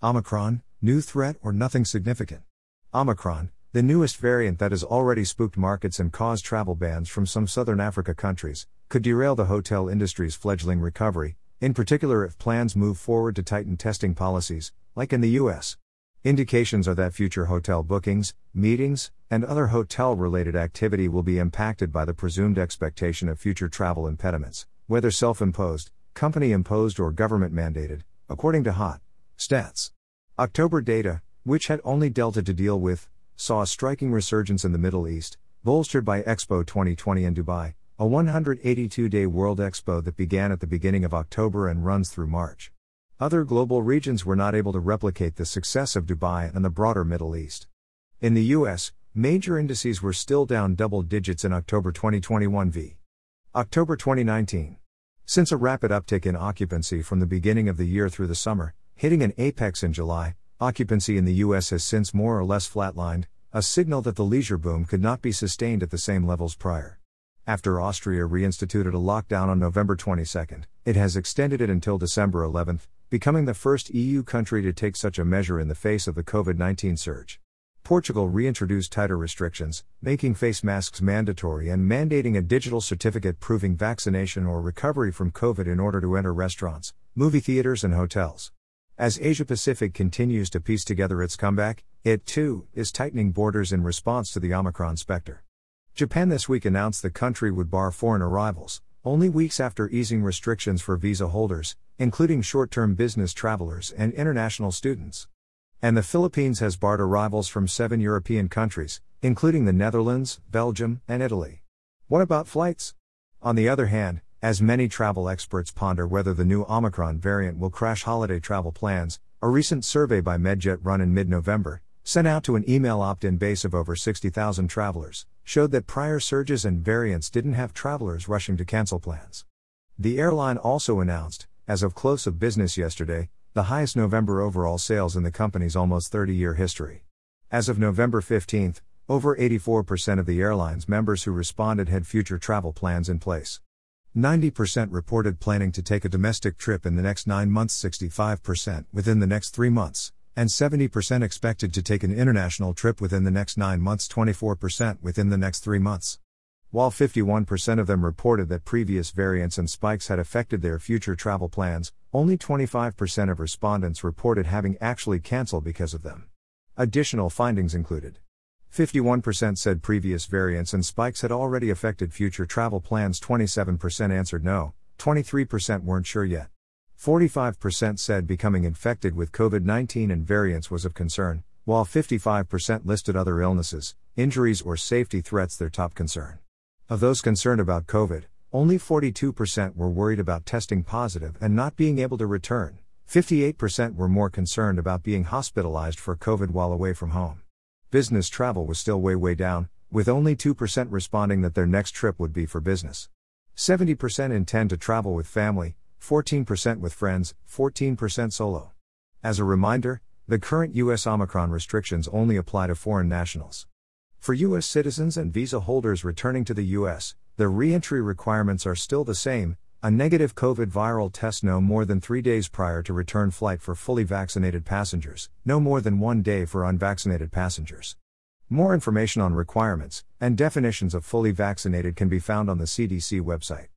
Omicron, new threat or nothing significant. Omicron, the newest variant that has already spooked markets and caused travel bans from some southern Africa countries, could derail the hotel industry's fledgling recovery, in particular if plans move forward to tighten testing policies, like in the US. Indications are that future hotel bookings, meetings, and other hotel related activity will be impacted by the presumed expectation of future travel impediments, whether self imposed, company imposed, or government mandated, according to Hot Stats. October data, which had only Delta to deal with, saw a striking resurgence in the Middle East, bolstered by Expo 2020 in Dubai, a 182 day World Expo that began at the beginning of October and runs through March. Other global regions were not able to replicate the success of Dubai and the broader Middle East. In the US, major indices were still down double digits in October 2021 v. October 2019. Since a rapid uptick in occupancy from the beginning of the year through the summer, hitting an apex in July, occupancy in the US has since more or less flatlined, a signal that the leisure boom could not be sustained at the same levels prior. After Austria reinstituted a lockdown on November 22, it has extended it until December 11, becoming the first EU country to take such a measure in the face of the COVID 19 surge. Portugal reintroduced tighter restrictions, making face masks mandatory and mandating a digital certificate proving vaccination or recovery from COVID in order to enter restaurants, movie theaters, and hotels. As Asia Pacific continues to piece together its comeback, it too is tightening borders in response to the Omicron specter. Japan this week announced the country would bar foreign arrivals, only weeks after easing restrictions for visa holders, including short term business travelers and international students. And the Philippines has barred arrivals from seven European countries, including the Netherlands, Belgium, and Italy. What about flights? On the other hand, as many travel experts ponder whether the new Omicron variant will crash holiday travel plans, a recent survey by MedJet run in mid November, sent out to an email opt in base of over 60,000 travelers, showed that prior surges and variants didn't have travelers rushing to cancel plans. The airline also announced, as of close of business yesterday, the highest November overall sales in the company's almost 30 year history. As of November 15, over 84% of the airline's members who responded had future travel plans in place. 90% reported planning to take a domestic trip in the next 9 months, 65% within the next 3 months, and 70% expected to take an international trip within the next 9 months, 24% within the next 3 months. While 51% of them reported that previous variants and spikes had affected their future travel plans, only 25% of respondents reported having actually canceled because of them. Additional findings included 51% said previous variants and spikes had already affected future travel plans, 27% answered no, 23% weren't sure yet. 45% said becoming infected with COVID 19 and variants was of concern, while 55% listed other illnesses, injuries, or safety threats their top concern. Of those concerned about COVID, only 42% were worried about testing positive and not being able to return. 58% were more concerned about being hospitalized for COVID while away from home. Business travel was still way, way down, with only 2% responding that their next trip would be for business. 70% intend to travel with family, 14% with friends, 14% solo. As a reminder, the current U.S. Omicron restrictions only apply to foreign nationals. For U.S. citizens and visa holders returning to the U.S., the reentry requirements are still the same a negative COVID viral test no more than three days prior to return flight for fully vaccinated passengers, no more than one day for unvaccinated passengers. More information on requirements and definitions of fully vaccinated can be found on the CDC website.